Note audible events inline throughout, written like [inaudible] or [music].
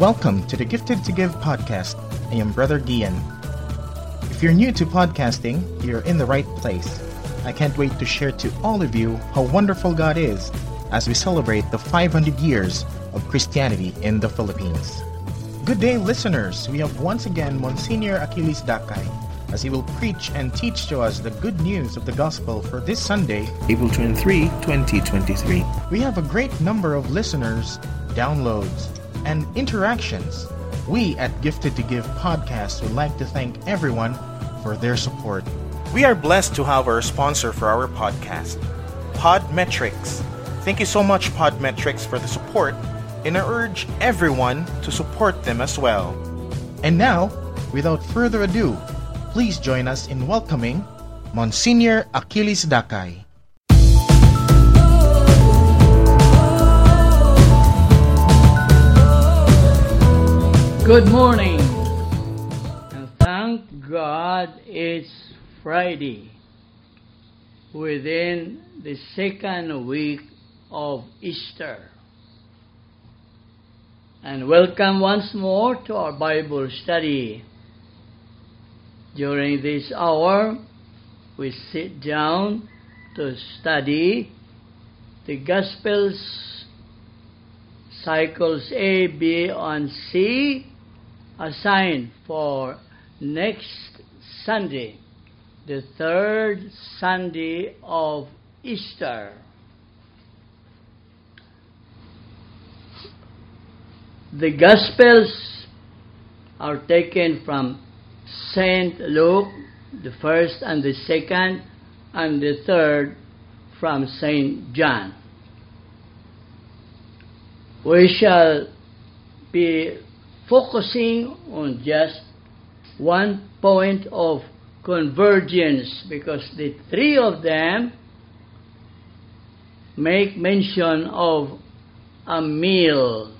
Welcome to the Gifted to Give podcast. I am Brother Gian. If you're new to podcasting, you're in the right place. I can't wait to share to all of you how wonderful God is as we celebrate the 500 years of Christianity in the Philippines. Good day, listeners. We have once again Monsignor Achilles Dakay as he will preach and teach to us the good news of the gospel for this Sunday, April 23, 2023. We have a great number of listeners, downloads, and interactions. We at Gifted to Give podcast would like to thank everyone for their support. We are blessed to have our sponsor for our podcast, Podmetrics. Thank you so much, Podmetrics, for the support, and I urge everyone to support them as well. And now, without further ado, please join us in welcoming Monsignor Achilles Dakay. Good morning, and thank God it's Friday within the second week of Easter. And welcome once more to our Bible study. During this hour, we sit down to study the Gospels, cycles A, B, and C, assigned for next Sunday, the third Sunday of Easter. The Gospels are taken from Saint Luke, the first and the second, and the third from Saint John. We shall be focusing on just one point of convergence because the three of them make mention of a meal.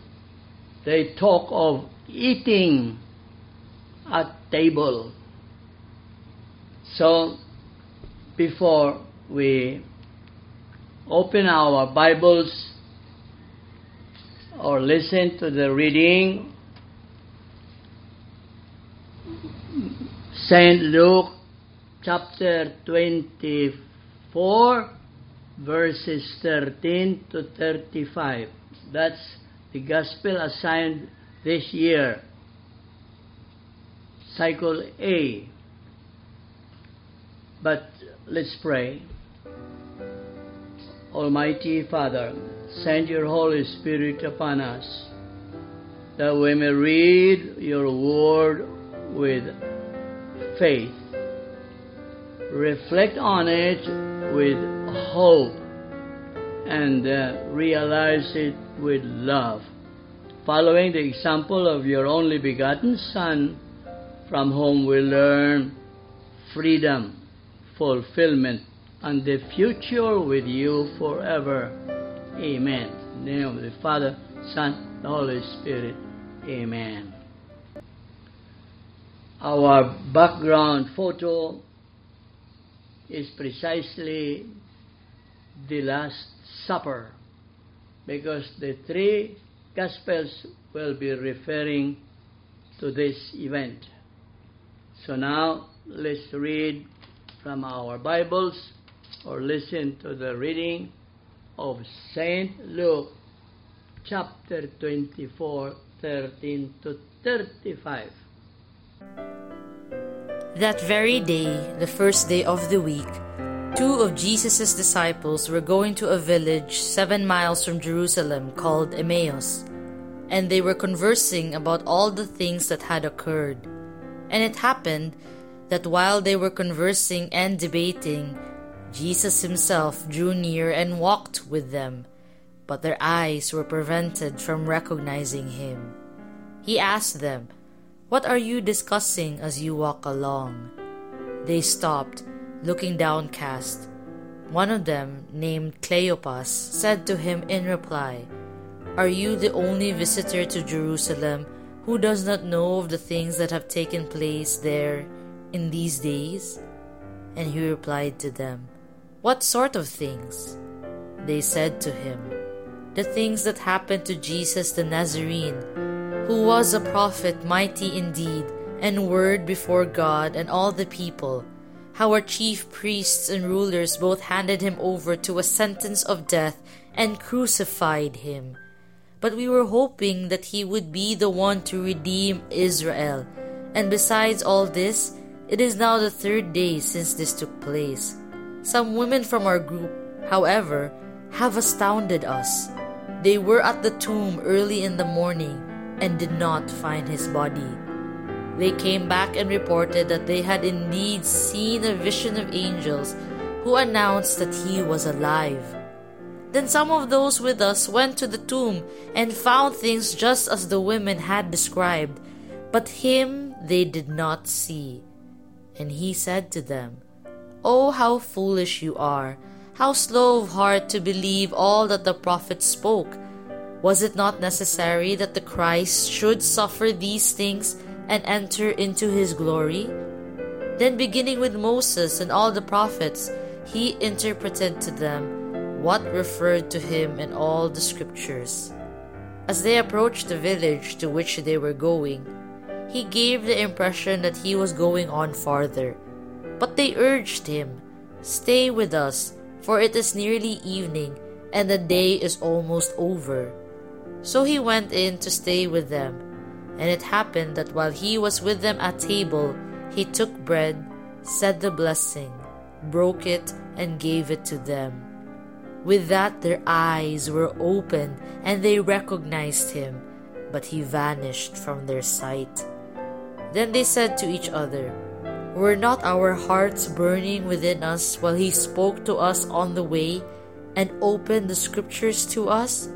They talk of eating at table. So, before we open our Bibles or listen to the reading, St. Luke chapter 24, verses 13 to 35. That's the gospel assigned this year. Cycle A. But let's pray. Almighty Father, send your Holy Spirit upon us that we may read your word with faith, reflect on it with hope, and uh, realize it with love. Following the example of your only begotten Son, from whom we learn freedom, fulfillment, and the future with you forever. Amen. In the name of the Father, Son, the Holy Spirit. Amen. Our background photo is precisely the Last Supper because the three Gospels will be referring to this event. So now let's read from our Bibles or listen to the reading of St. Luke chapter 24, 13 to 35. That very day, the first day of the week, two of Jesus' disciples were going to a village seven miles from Jerusalem called Emmaus, and they were conversing about all the things that had occurred. And it happened that while they were conversing and debating, Jesus himself drew near and walked with them, but their eyes were prevented from recognizing him. He asked them, What are you discussing as you walk along? They stopped, looking downcast. One of them, named Cleopas, said to him in reply, Are you the only visitor to Jerusalem who does not know of the things that have taken place there in these days? And he replied to them, What sort of things? They said to him, The things that happened to Jesus the Nazarene who was a prophet mighty indeed, and word before God and all the people. How our chief priests and rulers both handed him over to a sentence of death and crucified him. But we were hoping that he would be the one to redeem Israel. And besides all this, it is now the third day since this took place. Some women from our group, however, have astounded us. They were at the tomb early in the morning and did not find his body. They came back and reported that they had indeed seen a vision of angels who announced that he was alive. Then some of those with us went to the tomb and found things just as the women had described, but him they did not see. And he said to them, Oh, how foolish you are! How slow of heart to believe all that the prophets spoke! Was it not necessary that the Christ should suffer these things and enter into his glory? Then, beginning with Moses and all the prophets, he interpreted to them what referred to him in all the scriptures. As they approached the village to which they were going, he gave the impression that he was going on farther. But they urged him, Stay with us, for it is nearly evening, and the day is almost over. So he went in to stay with them. And it happened that while he was with them at table, he took bread, said the blessing, broke it, and gave it to them. With that, their eyes were opened and they recognized him, but he vanished from their sight. Then they said to each other, Were not our hearts burning within us while he spoke to us on the way and opened the scriptures to us?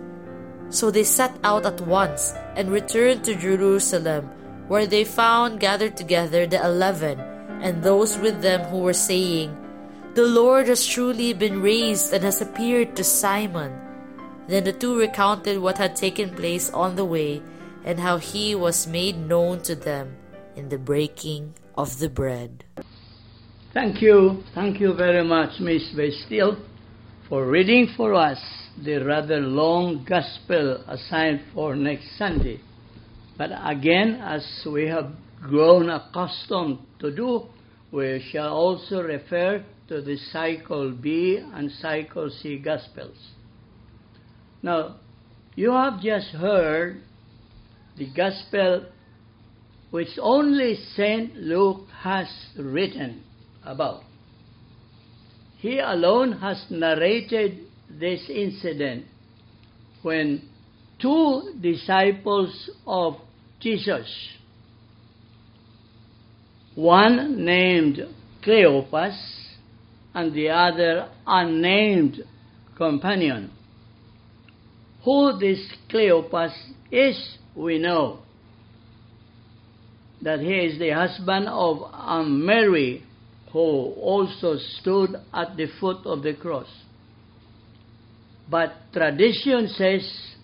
So they set out at once and returned to Jerusalem, where they found gathered together the eleven and those with them who were saying, the Lord has truly been raised and has appeared to Simon. Then the two recounted what had taken place on the way and how he was made known to them in the breaking of the bread. Thank you. Thank you very much, Miss Bastille, for reading for us the rather long gospel assigned for next Sunday. But again, as we have grown accustomed to do, we shall also refer to the cycle B and cycle C Gospels. Now, you have just heard the Gospel which only St. Luke has written about. He alone has narrated this incident when two disciples of Jesus, one named Cleopas and the other unnamed companion. Who this Cleopas is, we know. That he is the husband of Mary, who also stood at the foot of the cross. But tradition says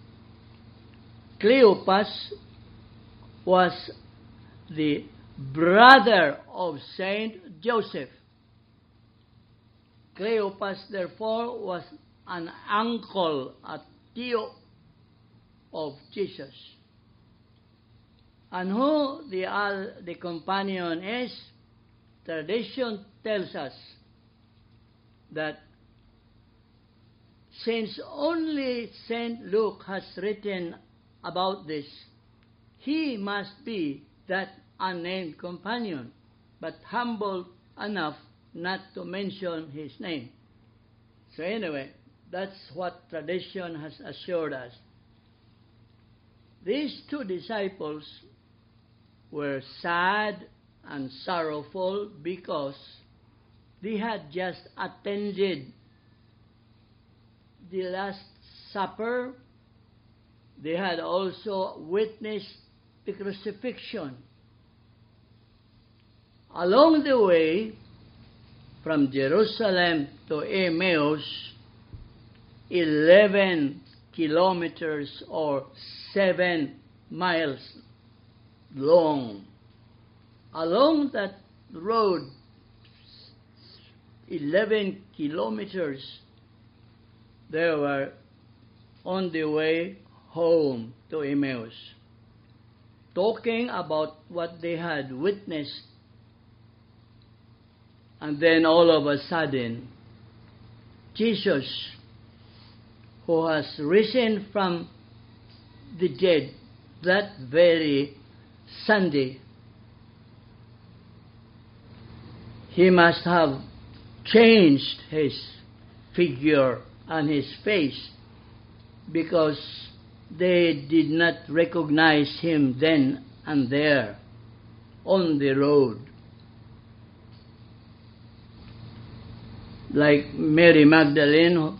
Cleopas was the brother of Saint Joseph. Cleopas, therefore, was an uncle, a tio of Jesus. And who the, the companion is, tradition tells us that since only St. Luke has written about this, he must be that unnamed companion, but humble enough not to mention his name. So, anyway, that's what tradition has assured us. These two disciples were sad and sorrowful because they had just attended the Last Supper. They had also witnessed the crucifixion. Along the way, from Jerusalem to Emmaus, 11 kilometers or 7 miles long. Along that road, 11 kilometers, they were on the way home to Emmaus. talking about what they had witnessed. And then all of a sudden, Jesus, who has risen from the dead that very Sunday, he must have changed his figure and his face because they did not recognize him then and there on the road. Like Mary Magdalene,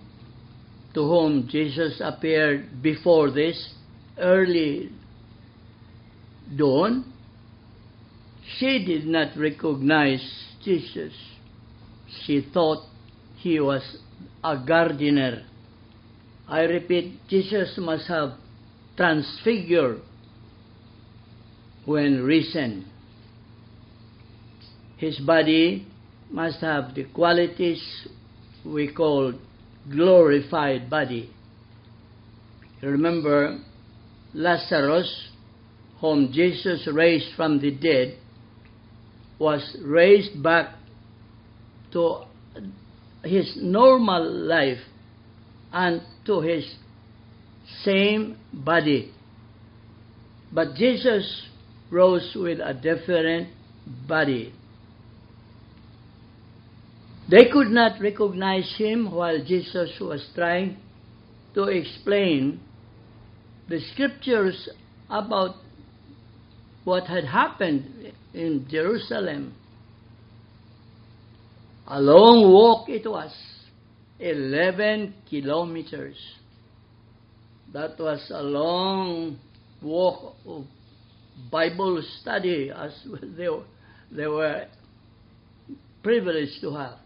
to whom Jesus appeared before this early dawn, she did not recognize Jesus. She thought he was a gardener. I repeat, Jesus must have transfigured when risen. His body must have the qualities we call glorified body. Remember, Lazarus, whom Jesus raised from the dead, was raised back to his normal life and to his same body. But Jesus rose with a different body. They could not recognize him while Jesus was trying to explain the scriptures about what had happened in Jerusalem. A long walk it was, 11 kilometers. That was a long walk of Bible study as [laughs] they, they were privileged to have.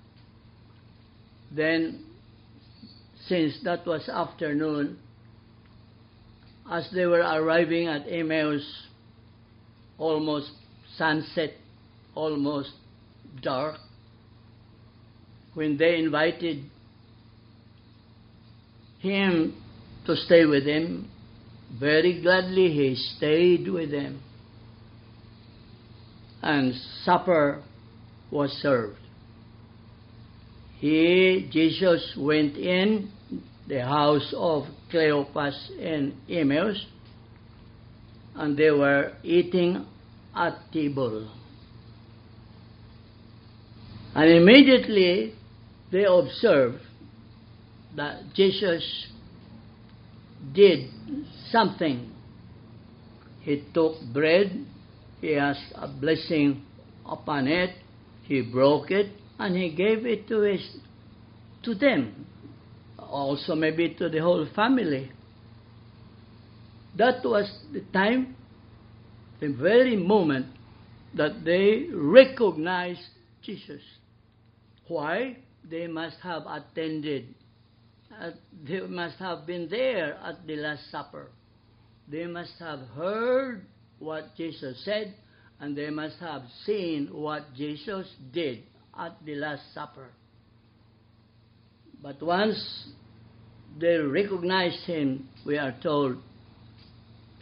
Then, since that was afternoon, as they were arriving at Emmaus, almost sunset, almost dark, when they invited him to stay with them, very gladly he stayed with them. And supper was served. He, Jesus, went in the house of Cleopas and Emmaus, and they were eating at table. And immediately they observed that Jesus did something. He took bread, he asked a blessing upon it, he broke it, and he gave it to his to them. Also maybe to the whole family. That was the time, the very moment that they recognized Jesus. Why? They must have attended uh, they must have been there at the Last Supper. They must have heard what Jesus said, and they must have seen what Jesus did at the Last Supper. But once they recognized him, we are told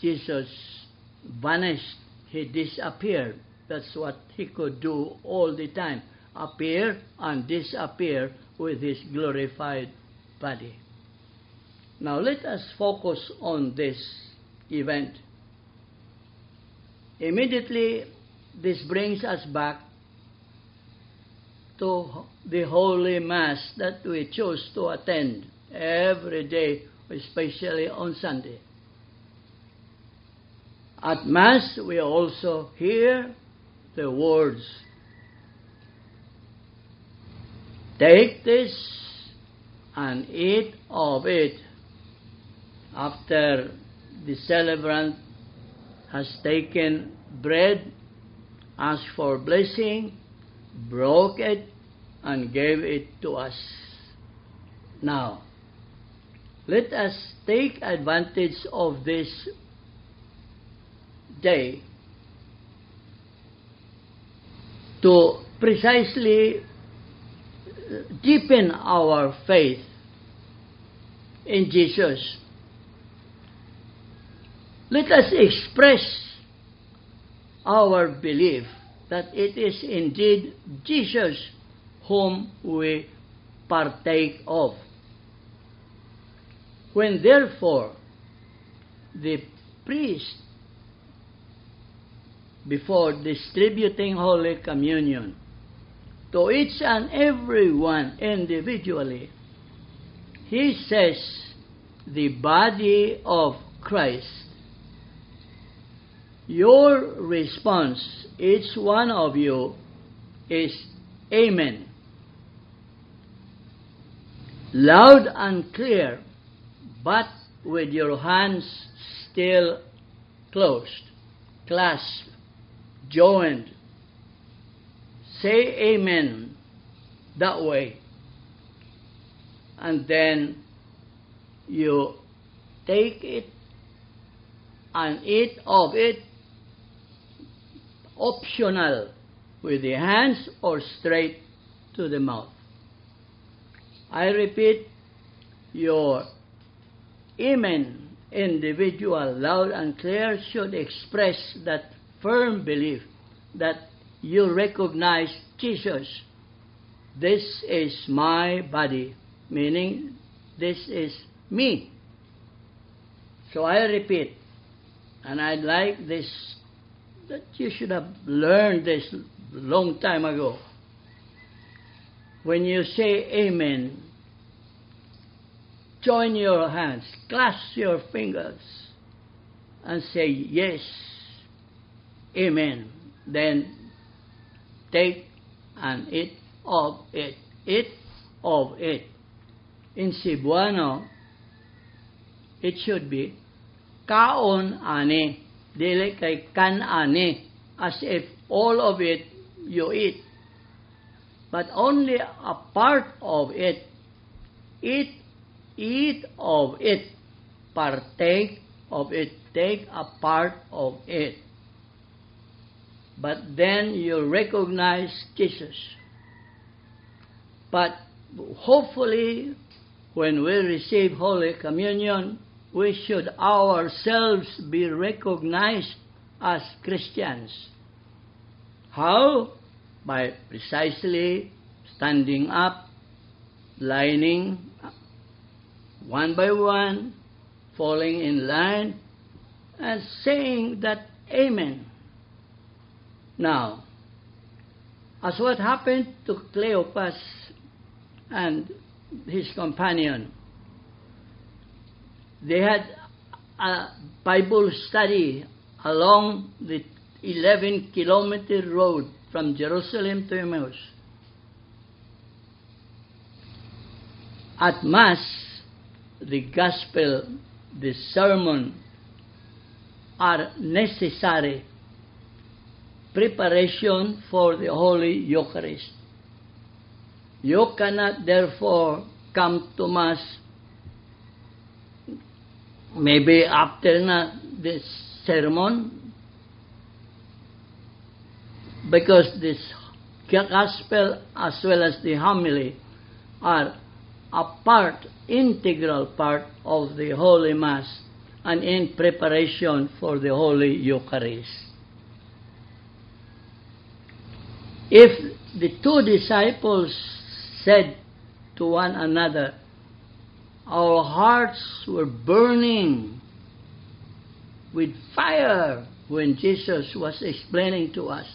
Jesus vanished, he disappeared. That's what he could do all the time appear and disappear with his glorified body. Now let us focus on this event. Immediately, this brings us back to the Holy Mass that we choose to attend every day, especially on Sunday. At Mass, we also hear the words Take this and eat of it after the celebrant has taken bread, asked for blessing, broke it, and gave it to us. Now, let us take advantage of this day to precisely uh, deepen our faith in Jesus. Let us express our belief that it is indeed Jesus whom we partake of. When therefore the priest, before distributing Holy Communion to each and every one individually, he says, the body of Christ. Your response, each one of you, is Amen. Loud and clear, but with your hands still closed, clasped, joined. Say Amen that way. And then you take it and eat of it optional with the hands or straight to the mouth. I repeat, your amen, individual, loud and clear, should express that firm belief that you recognize Jesus. This is my body, meaning this is me. So I repeat, and I'd like this, that you should have learned this long time ago. When you say Amen, join your hands, clasp your fingers, and say Yes, Amen. Then take and eat of it. Eat of it. In Cebuano, it should be kaon ane, dili kay kan ane, as if all of it you eat. But only a part of it. Eat, eat of it. Partake of it. Take a part of it. But then you recognize Jesus. But hopefully, when we receive Holy Communion, we should ourselves be recognized as Christians. How? By precisely standing up, lining one by one, falling in line, and saying that Amen. Now, as what happened to Cleopas and his companion, they had a Bible study along the 11 kilometer road from Jerusalem to Emmaus. At Mass, the Gospel, the sermon are necessary preparation for the Holy Eucharist. You cannot therefore come to Mass maybe after na this sermon because this gospel as well as the homily are a part, integral part of the Holy Mass and in preparation for the Holy Eucharist. If the two disciples said to one another, Our hearts were burning with fire when Jesus was explaining to us.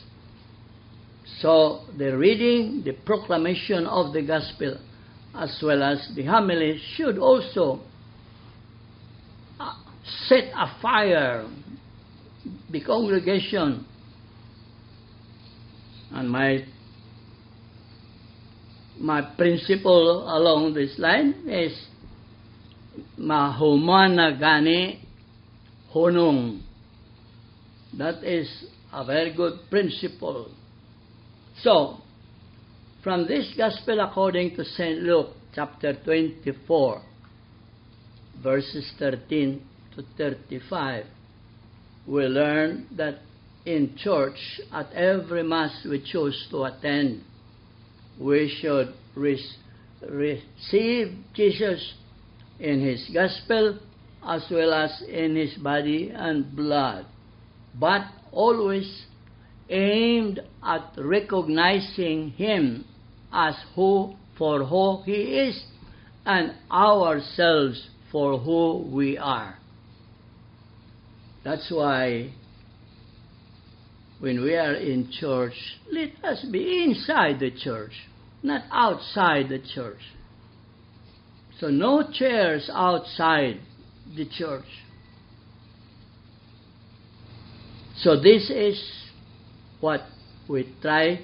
So the reading, the proclamation of the gospel, as well as the homily, should also uh, set afire the congregation. And my my principle along this line is mahumana gani honong. That is a very good principle. So, from this Gospel according to St. Luke, chapter 24, verses 13 to 35, we learn that in church, at every Mass we choose to attend, we should re- receive Jesus in His Gospel as well as in His body and blood, but always aimed at recognizing Him as who for who He is and ourselves for who we are. That's why when we are in church, let us be inside the church, not outside the church. So, no chairs outside the church. So, this is what we try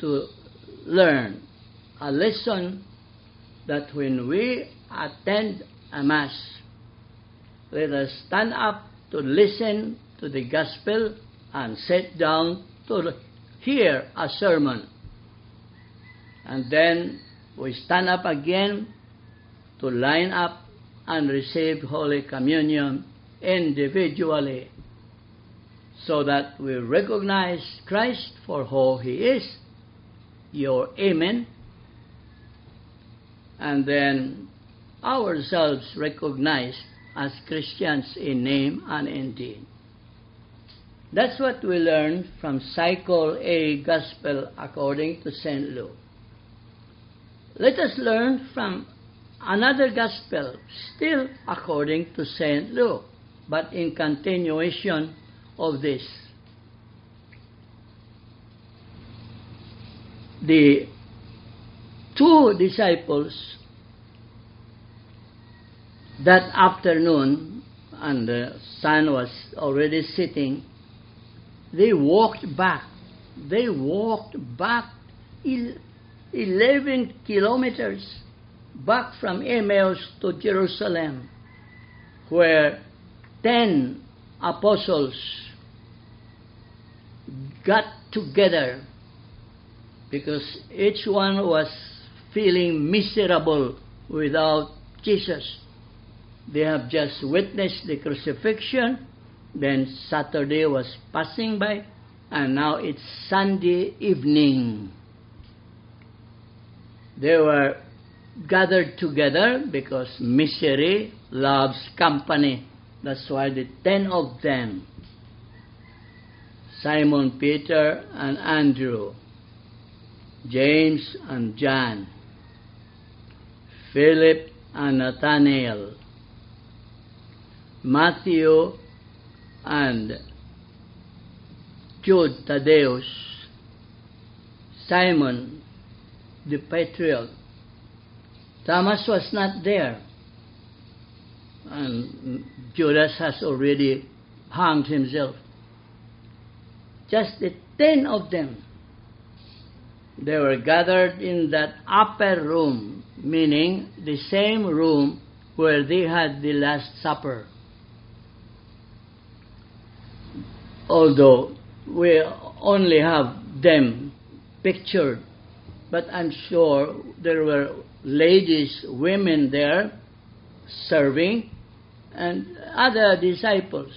to learn a lesson that when we attend a Mass, let us stand up to listen to the Gospel and sit down to hear a sermon. And then we stand up again to line up and receive Holy Communion individually so that we recognize Christ for who He is, your Amen, and then ourselves recognized as Christians in name and in deed. That's what we learn from Cycle A Gospel according to St. Luke. Let us learn from another Gospel, still according to St. Luke, but in continuation of this. The two disciples that afternoon, and the sun was already setting, they walked back. They walked back 11 kilometers back from Emmaus to Jerusalem, where 10 apostles got together because each one was feeling miserable without Jesus. They have just witnessed the crucifixion, then Saturday was passing by, and now it's Sunday evening. They were gathered together because misery loves company. That's why the ten of them Simon Peter and Andrew, James and John, Philip and Nathanael, Matthew and Jude Thaddeus, Simon the patriot. Thomas was not there. And Judas has already hanged himself. Just the ten of them. They were gathered in that upper room, meaning the same room where they had the Last Supper. Although we only have them pictured, but I'm sure there were ladies, women there serving, and other disciples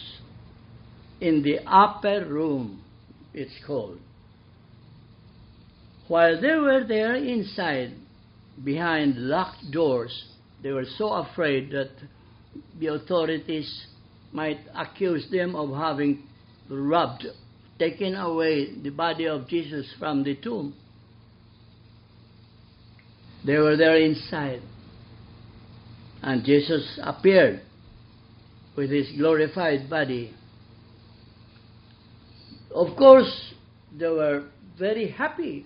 in the upper room, it's called. While they were there inside, behind locked doors, they were so afraid that the authorities might accuse them of having robbed, taken away the body of Jesus from the tomb. They were there inside. And Jesus appeared with his glorified body. Of course, they were very happy.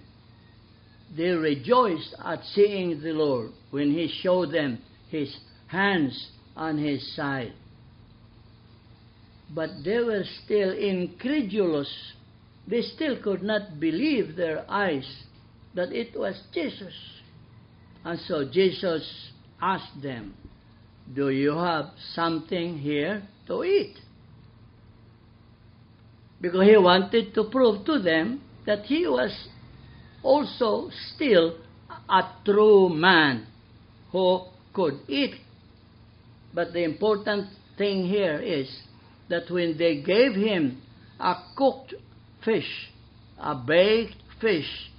They rejoiced at seeing the Lord when he showed them his hands on his side. But they were still incredulous. They still could not believe their eyes that it was Jesus. And so Jesus asked them, Do you have something here to eat? Because he wanted to prove to them that he was also still a true man who could eat. But the important thing here is that when they gave him a cooked fish, a baked fish,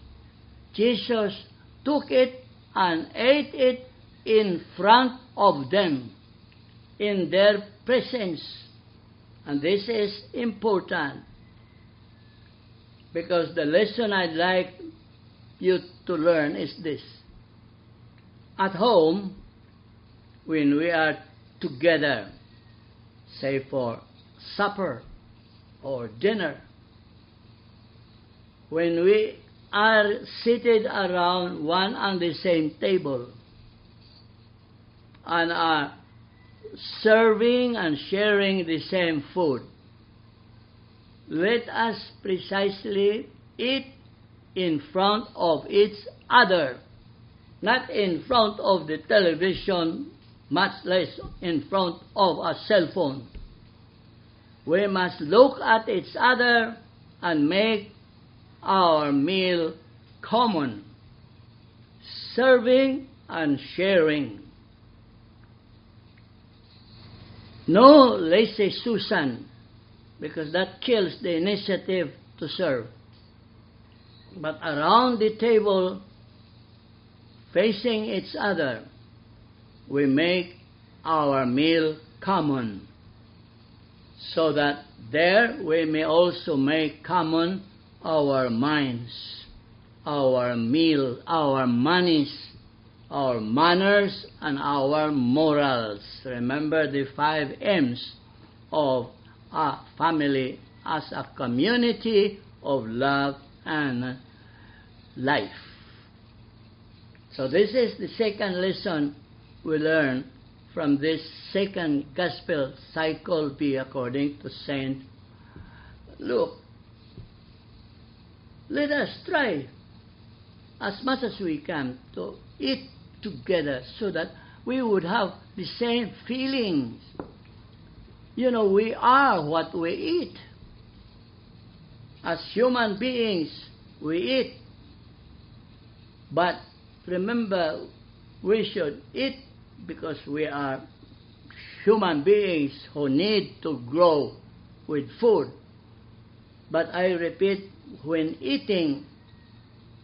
Jesus took it and ate it in front of them, in their presence. And this is important. because the lesson I'd like you to learn is this. At home, when we are together, say for supper or dinner, when we are seated around one and the same table and are serving and sharing the same food, let us precisely eat in front of each other, not in front of the television, much less in front of a cell phone. We must look at each other and make our meal common, serving and sharing. No lazy Susan, because that kills the initiative to serve. But around the table, facing each other, we make our meal common, so that there we may also make common our minds, our meal, our monies, our manners, and our morals. Remember the five M's of a family as a community of love and life. So this is the second lesson we learn from this second gospel cycle B according to Saint Luke. Let us try as much as we can to eat together so that we would have the same feelings. You know, we are what we eat. As human beings, we eat. But remember, we should eat because we are human beings who need to grow with food. But I repeat, when eating,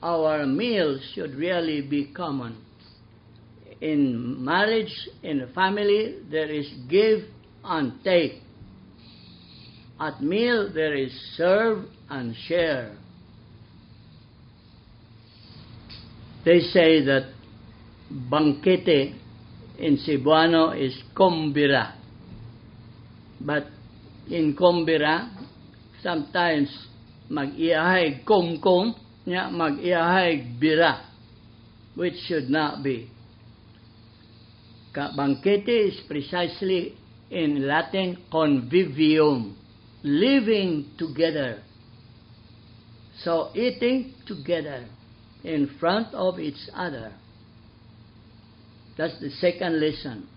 our meals should really be common. In marriage, in family, there is give and take. At meal, there is serve and share. They say that banquete in Cebuano is combira. But in combira, sometimes mag-iahig kum-kum, nya mag-iahig bira, which should not be. Banquete is precisely in Latin convivium, living together. So eating together in front of each other. That's the second lesson.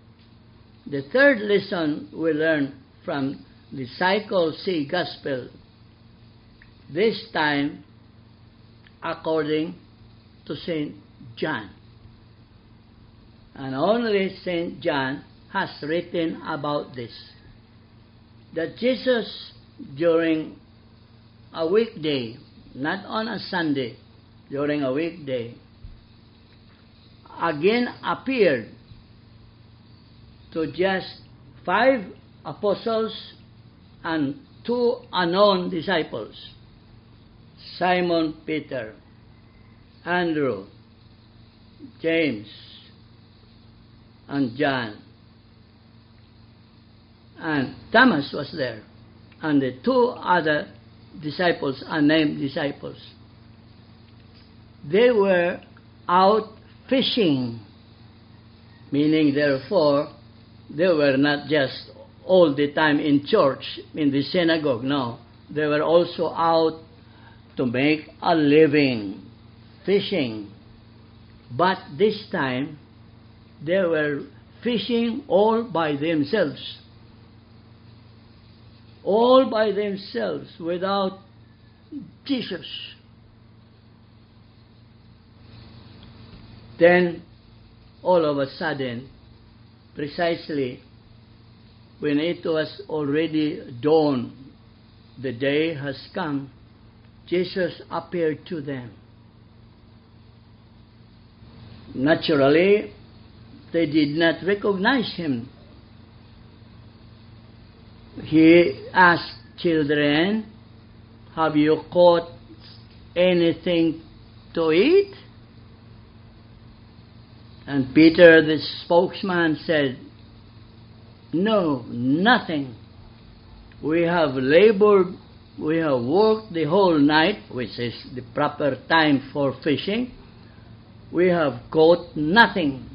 The third lesson we learn from the Cycle C Gospel, this time according to St. John. And only St. John has written about this. That Jesus, during a weekday, not on a Sunday, during a weekday, again appeared to just five apostles and two unknown disciples Simon Peter, Andrew, James, and John. And Thomas was there. And the two other disciples unnamed disciples. They were out fishing, meaning, therefore, they were not just all the time in church, in the synagogue, no. They were also out to make a living fishing. But this time, they were fishing all by themselves. All by themselves without Jesus. Then, all of a sudden, precisely when it was already dawn, the day has come, Jesus appeared to them. Naturally, they did not recognize him. He asked children, Have you caught anything to eat? And Peter, the spokesman, said, No, nothing. We have labored, we have worked the whole night, which is the proper time for fishing. We have caught nothing.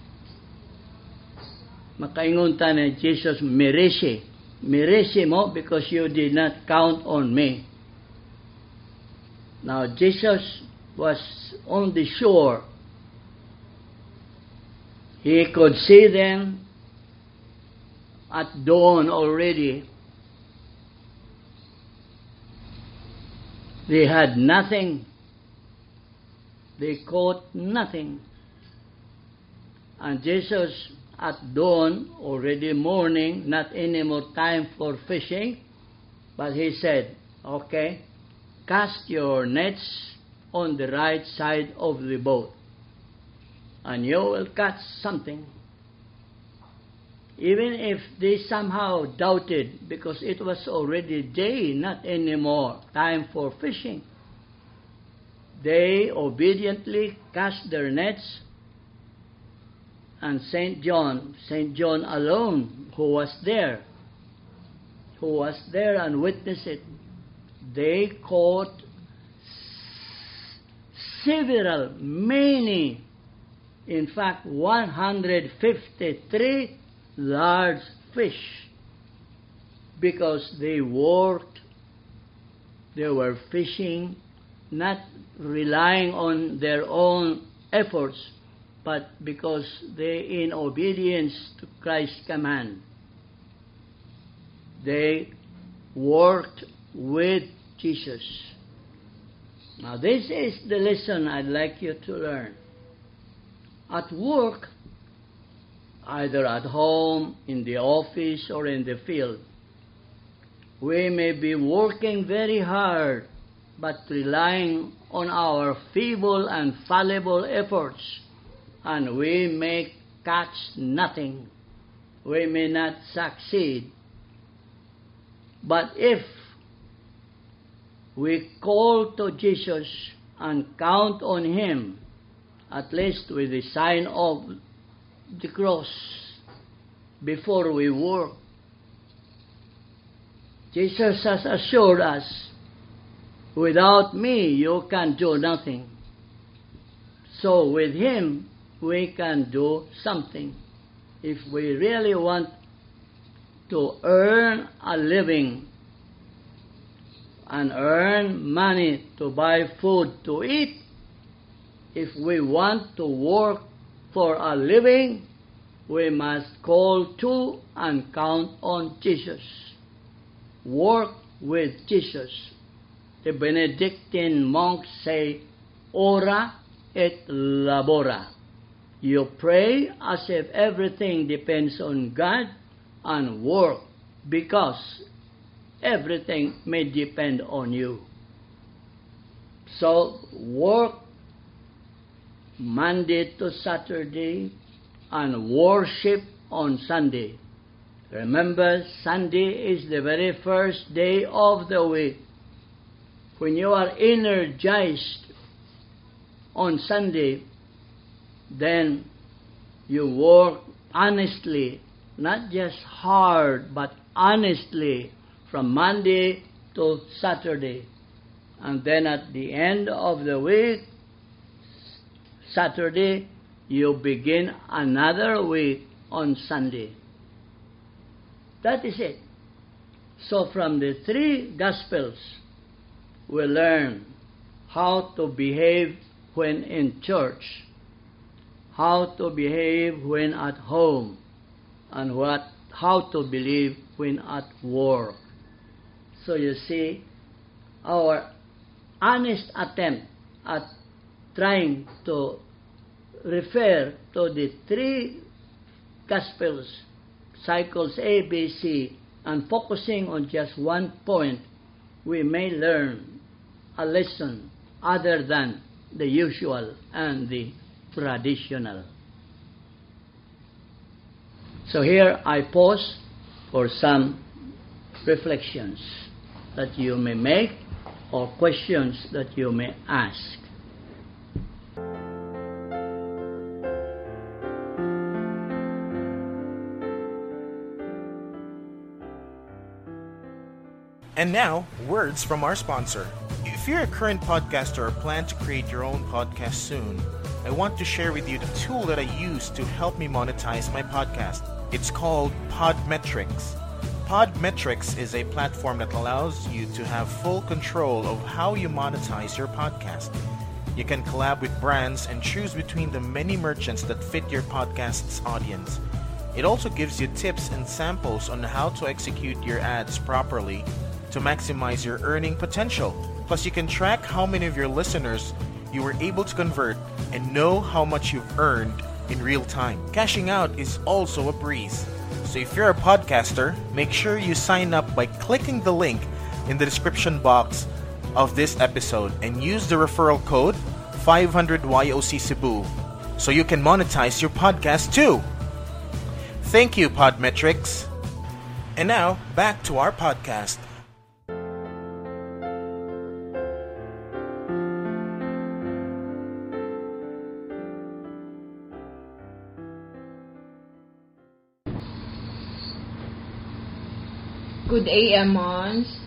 Makaingon ta Jesus, Merisi. Merisi mo because you did not count on me. Now Jesus was on the shore. He could see them at dawn already. They had nothing. They caught nothing. And Jesus at dawn, already morning, not any more time for fishing, but he said, okay, cast your nets on the right side of the boat, and you will catch something. Even if they somehow doubted, because it was already day, not anymore time for fishing, they obediently cast their nets and St. John, St. John alone, who was there, who was there and witnessed it, they caught several, many, in fact, 153 large fish because they worked, they were fishing, not relying on their own efforts, but because they, in obedience to Christ's command, they worked with Jesus. Now, this is the lesson I'd like you to learn. At work, either at home, in the office, or in the field, we may be working very hard, but relying on our feeble and fallible efforts and we may catch nothing. We may not succeed. But if we call to Jesus and count on Him, at least with the sign of the cross before we work, Jesus has assured us, without me you can do nothing. So with Him, we can do something. If we really want to earn a living and earn money to buy food to eat, if we want to work for a living, we must call to and count on Jesus. Work with Jesus. The Benedictine monks say, ora et labora. You pray as if everything depends on God and work because everything may depend on you. So work Monday to Saturday and worship on Sunday. Remember, Sunday is the very first day of the week. When you are energized on Sunday, then you work honestly, not just hard, but honestly from Monday to Saturday. And then at the end of the week, Saturday, you begin another week on Sunday. That is it. So from the three Gospels, we learn how to behave when in church how to behave when at home, and what how to believe when at work. So you see, our honest attempt at trying to refer to the three Gospels, cycles A, B, C, and focusing on just one point, we may learn a lesson other than the usual and the traditional. So here I pause for some reflections that you may make or questions that you may ask. And now, words from our sponsor. If you're a current podcaster or plan to create your own podcast soon, I want to share with you the tool that I use to help me monetize my podcast. It's called Podmetrics. Podmetrics is a platform that allows you to have full control of how you monetize your podcast. You can collab with brands and choose between the many merchants that fit your podcast's audience. It also gives you tips and samples on how to execute your ads properly to maximize your earning potential. Plus, you can track how many of your listeners you were able to convert and know how much you've earned in real time. Cashing out is also a breeze. So if you're a podcaster, make sure you sign up by clicking the link in the description box of this episode and use the referral code 500YOC Cebu so you can monetize your podcast too. Thank you, Podmetrics. And now, back to our podcast. Good day, Amons.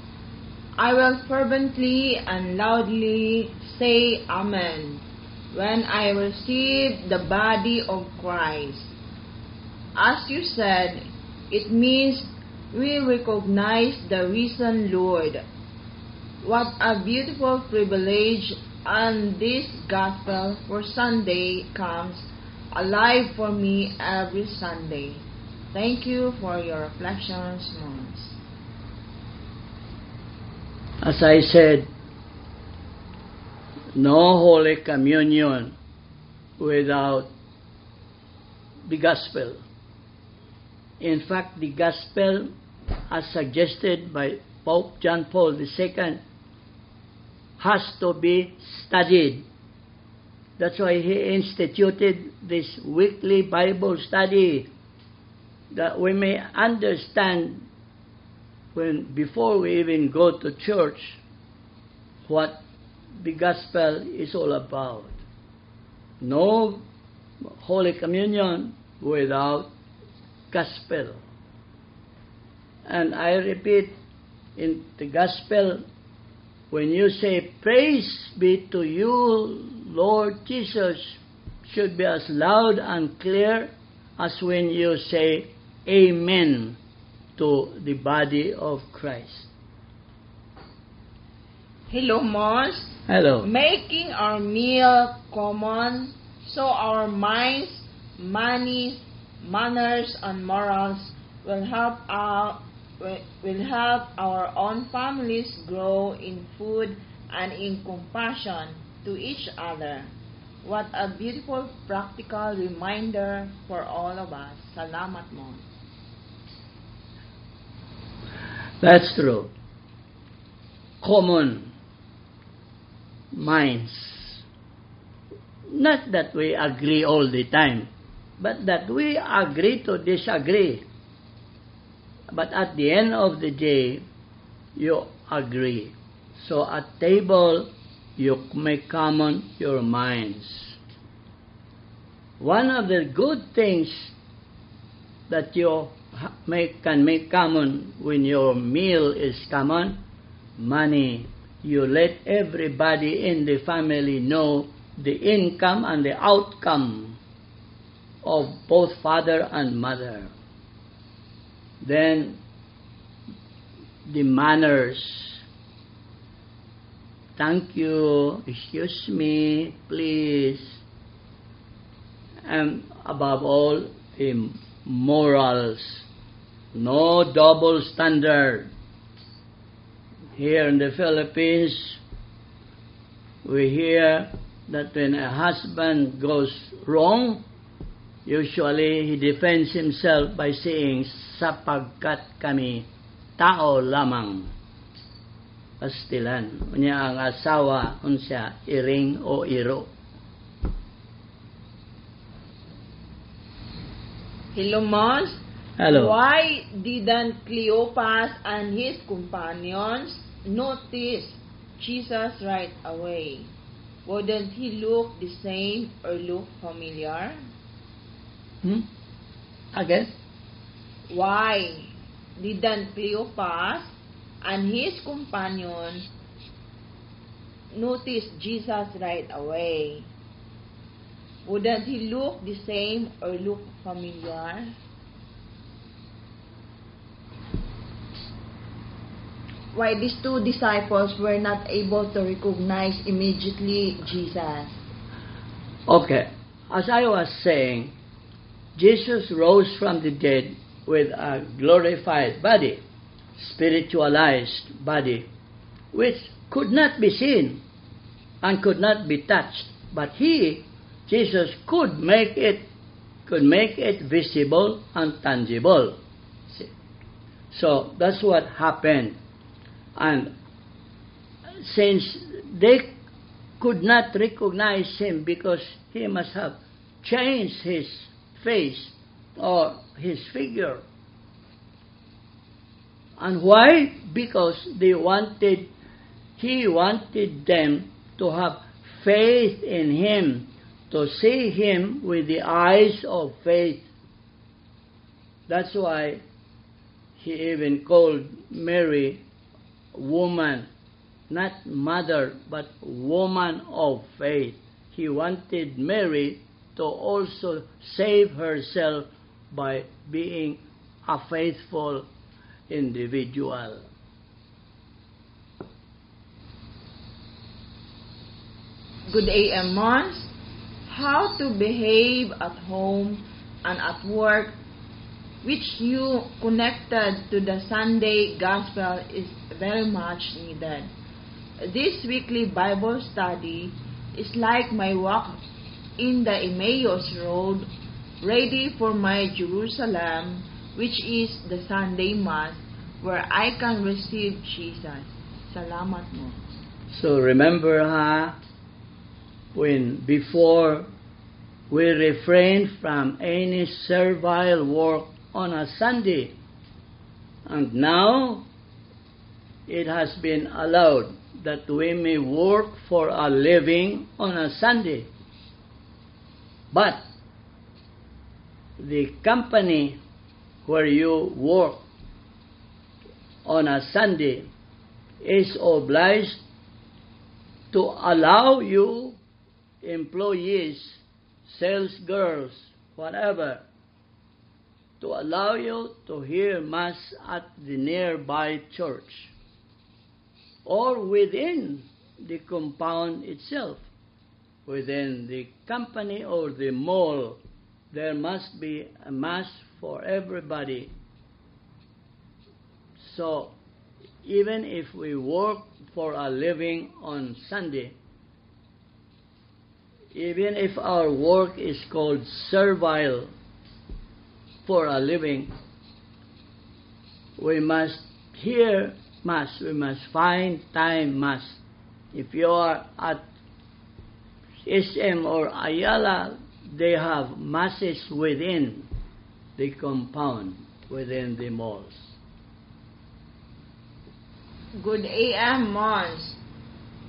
I will fervently and loudly say Amen when I receive the body of Christ. As you said, it means we recognize the risen Lord. What a beautiful privilege and this gospel for Sunday comes alive for me every Sunday. Thank you for your reflections, Mons. As I said, no Holy Communion without the Gospel. In fact, the Gospel, as suggested by Pope John Paul II, has to be studied. That's why he instituted this weekly Bible study that we may understand when before we even go to church what the gospel is all about. No Holy Communion without gospel. And I repeat, in the gospel, when you say, Praise be to you, Lord Jesus, should be as loud and clear as when you say, Amen to the body of Christ. Hello, Mons. Hello. Making our meal common so our minds, money, manners, and morals will help our will help our own families grow in food and in compassion to each other. What a beautiful practical reminder for all of us. Salamat mo. That's true. Common minds. Not that we agree all the time, but that we agree to disagree. But at the end of the day, you agree. So at table, you make common your minds. One of the good things that you make, can make common when your meal is common, money. You let everybody in the family know the income and the outcome of both father and mother. Then the manners. Thank you, excuse me, please. And above all, the morals. No double standard. Here in the Philippines, we hear that when a husband goes wrong, usually he defends himself by saying, sapagkat kami tao lamang. Pastilan. Unya ang asawa, unsya, iring o iro. Hello, Mons. Hello. Why didn't Cleopas and his companions notice Jesus right away, wouldn't he look the same or look familiar? Hmm? Again? Why didn't Cleopas and his companion notice Jesus right away? Wouldn't he look the same or look familiar? Why these two disciples were not able to recognize immediately Jesus? Okay. As I was saying, Jesus rose from the dead with a glorified body, spiritualized body, which could not be seen and could not be touched. But he, Jesus, could make it could make it visible and tangible. See? So that's what happened. And since they could not recognize him because he must have changed his face or his figure. And why? Because they wanted, he wanted them to have faith in him, to see him with the eyes of faith. That's why he even called Mary woman, not mother, but woman of faith. He wanted Mary to also save herself by being a faithful individual. Good AM Mons. How to behave at home and at work which you connected to the Sunday Gospel is very much needed. This weekly Bible study is like my walk in the Emmaus Road, ready for my Jerusalem, which is the Sunday Mass, where I can receive Jesus. Salamat mo. So remember, ha, when before we refrain from any servile work on a Sunday, and now it has been allowed that we may work for a living on a Sunday. But the company where you work on a Sunday is obliged to allow you employees, sales girls, whatever, to allow you to hear Mass at the nearby church or within the compound itself, within the company or the mall. There must be a Mass for everybody. So, even if we work for a living on Sunday, even if our work is called servile for a living, we must hear Mass, we must find time Mass. If you are at SM or Ayala, they have Masses within the compound, within the malls. Good AM Mons.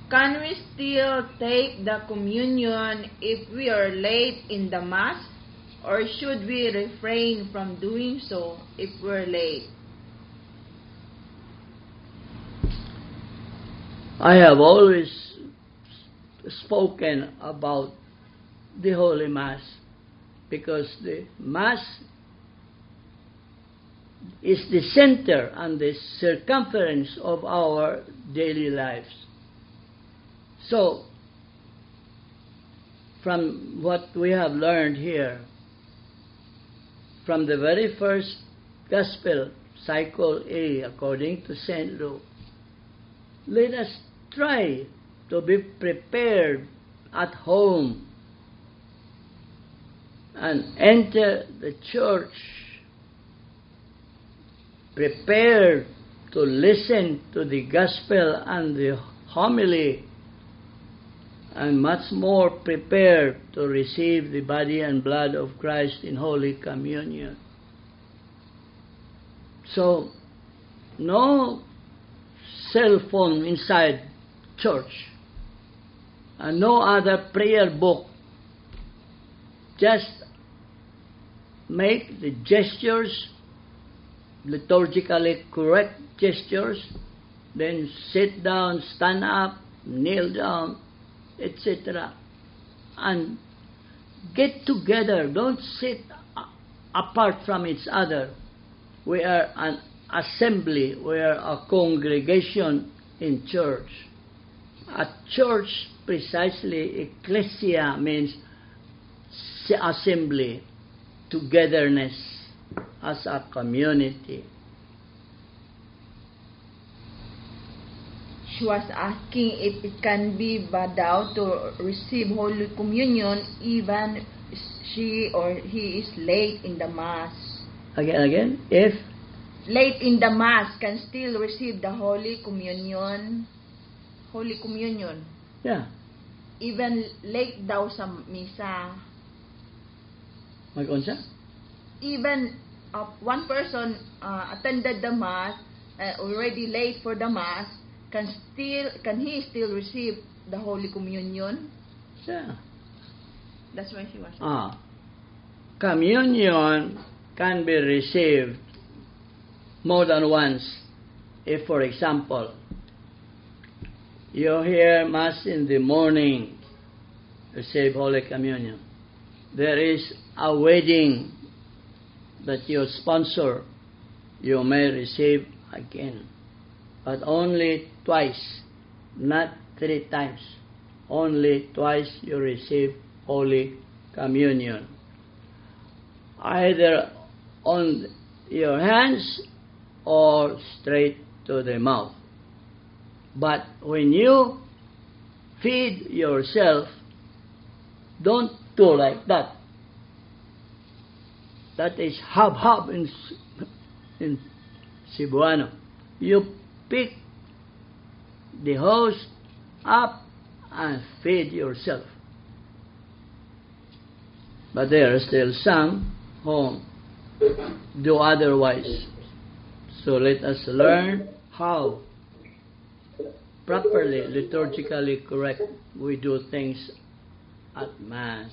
Can we still take the communion if we are late in the Mass? Or should we refrain from doing so if we're late? I have always spoken about the Holy Mass because the Mass is the center and the circumference of our daily lives. So, from what we have learned here, from the very first Gospel, Cycle A, according to St. Luke, let us try to be prepared at home and enter the church prepared to listen to the gospel and the homily and much more prepared to receive the body and blood of Christ in Holy Communion. So, no cell phone inside church. And no other prayer book. Just make the gestures liturgically correct gestures, then sit down, stand up, kneel down, etc. And get together. Don't sit apart from each other. We are an assembly, we are a congregation in church. A church, precisely, ecclesia means assembly, togetherness as a community. She was asking if it can be bad out to receive Holy Communion even she or he is late in the Mass. Again, again, if Late in the Mass can still receive the Holy Communion. Holy Communion. yeah, Even late daw sa misa. mag-unsa? Even uh, one person uh, attended the Mass, uh, already late for the Mass, can still can he still receive the Holy Communion? Yeah. That's why she was. Ah, communion can be received more than once. If, for example, you hear Mass in the morning, receive Holy Communion. There is a wedding that you sponsor, you may receive again. But only twice, not three times. Only twice you receive Holy Communion. Either on your hands or straight to the mouth. But when you feed yourself, don't do like that. That is hub hub in, in Cebuano. You pick the host up and feed yourself. But there are still some who do otherwise. So let us learn how properly, liturgically correct we do things at Mass.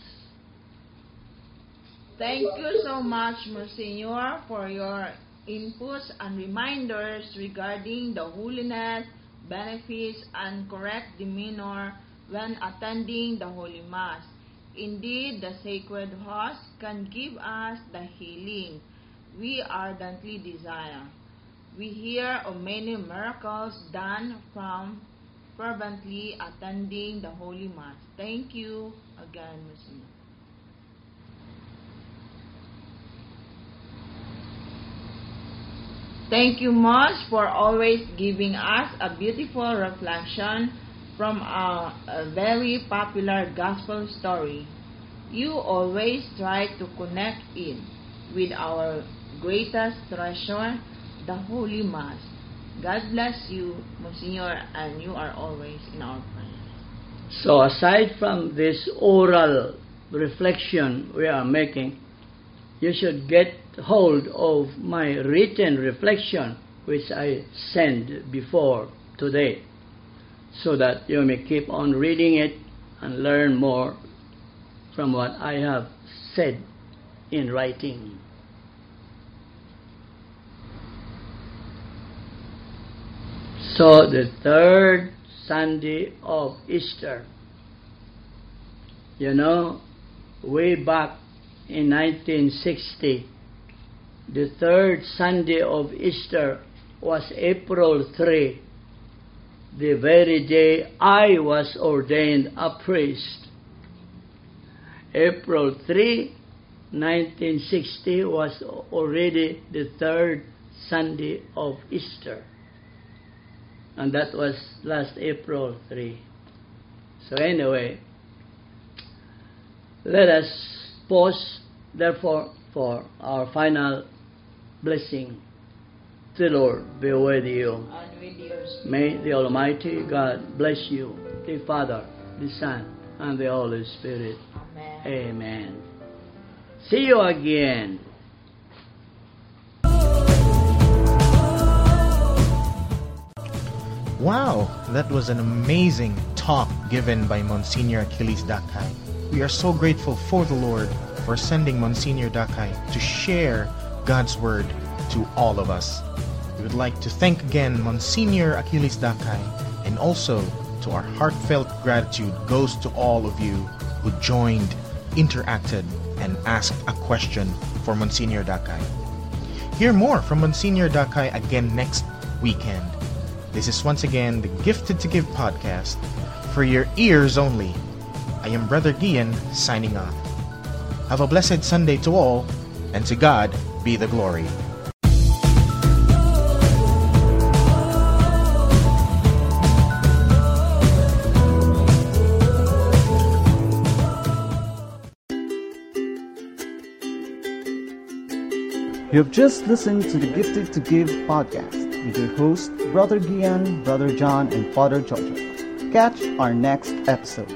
Thank you so much, Monsignor, for your inputs and reminders regarding the holiness, benefits, and correct demeanor when attending the Holy Mass. Indeed, the sacred host can give us the healing we ardently desire. We hear of many miracles done from fervently attending the Holy Mass. Thank you again, Monsignor. Thank you much for always giving us a beautiful reflection from a, a very popular gospel story. You always try to connect it with our greatest treasure, the Holy Mass. God bless you, Monsignor, and you are always in our prayers. So, aside from this oral reflection we are making, you should get hold of my written reflection, which I sent before today, so that you may keep on reading it and learn more from what I have said in writing. So, the third Sunday of Easter. You know, way back in 1960, the third Sunday of Easter was April 3, the very day I was ordained a priest. April 3, 1960 was already the third Sunday of Easter. And that was last April 3. So, anyway, let us pause, therefore, for our final blessing. The Lord be with you. And with yours. May the Almighty God bless you, the Father, the Son, and the Holy Spirit. Amen. Amen. See you again. Wow, that was an amazing talk given by Monsignor Achilles Dakay. We are so grateful for the Lord for sending Monsignor Dakay to share God's Word to all of us. We would like to thank again Monsignor Achilles Dakay and also to our heartfelt gratitude goes to all of you who joined, interacted, and asked a question for Monsignor Dakay. Hear more from Monsignor Dakay again next weekend. This is once again the Gifted to Give podcast for your ears only. I am Brother Gian signing off. Have a blessed Sunday to all, and to God be the glory. You have just listened to the Gifted to Give podcast with your host, Brother Gian, Brother John, and Father Jojo. Catch our next episode.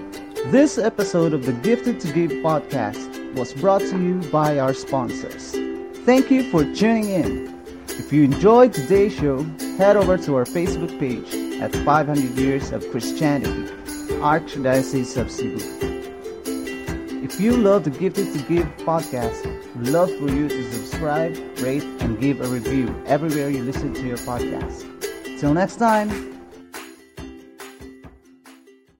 This episode of the Gifted to Give podcast was brought to you by our sponsors. Thank you for tuning in. If you enjoyed today's show, head over to our Facebook page at 500 Years of Christianity, Archdiocese of Cebu. If you love the Gifted to Give podcast, we'd love for you to subscribe, rate, and give a review everywhere you listen to your podcast. Till next time,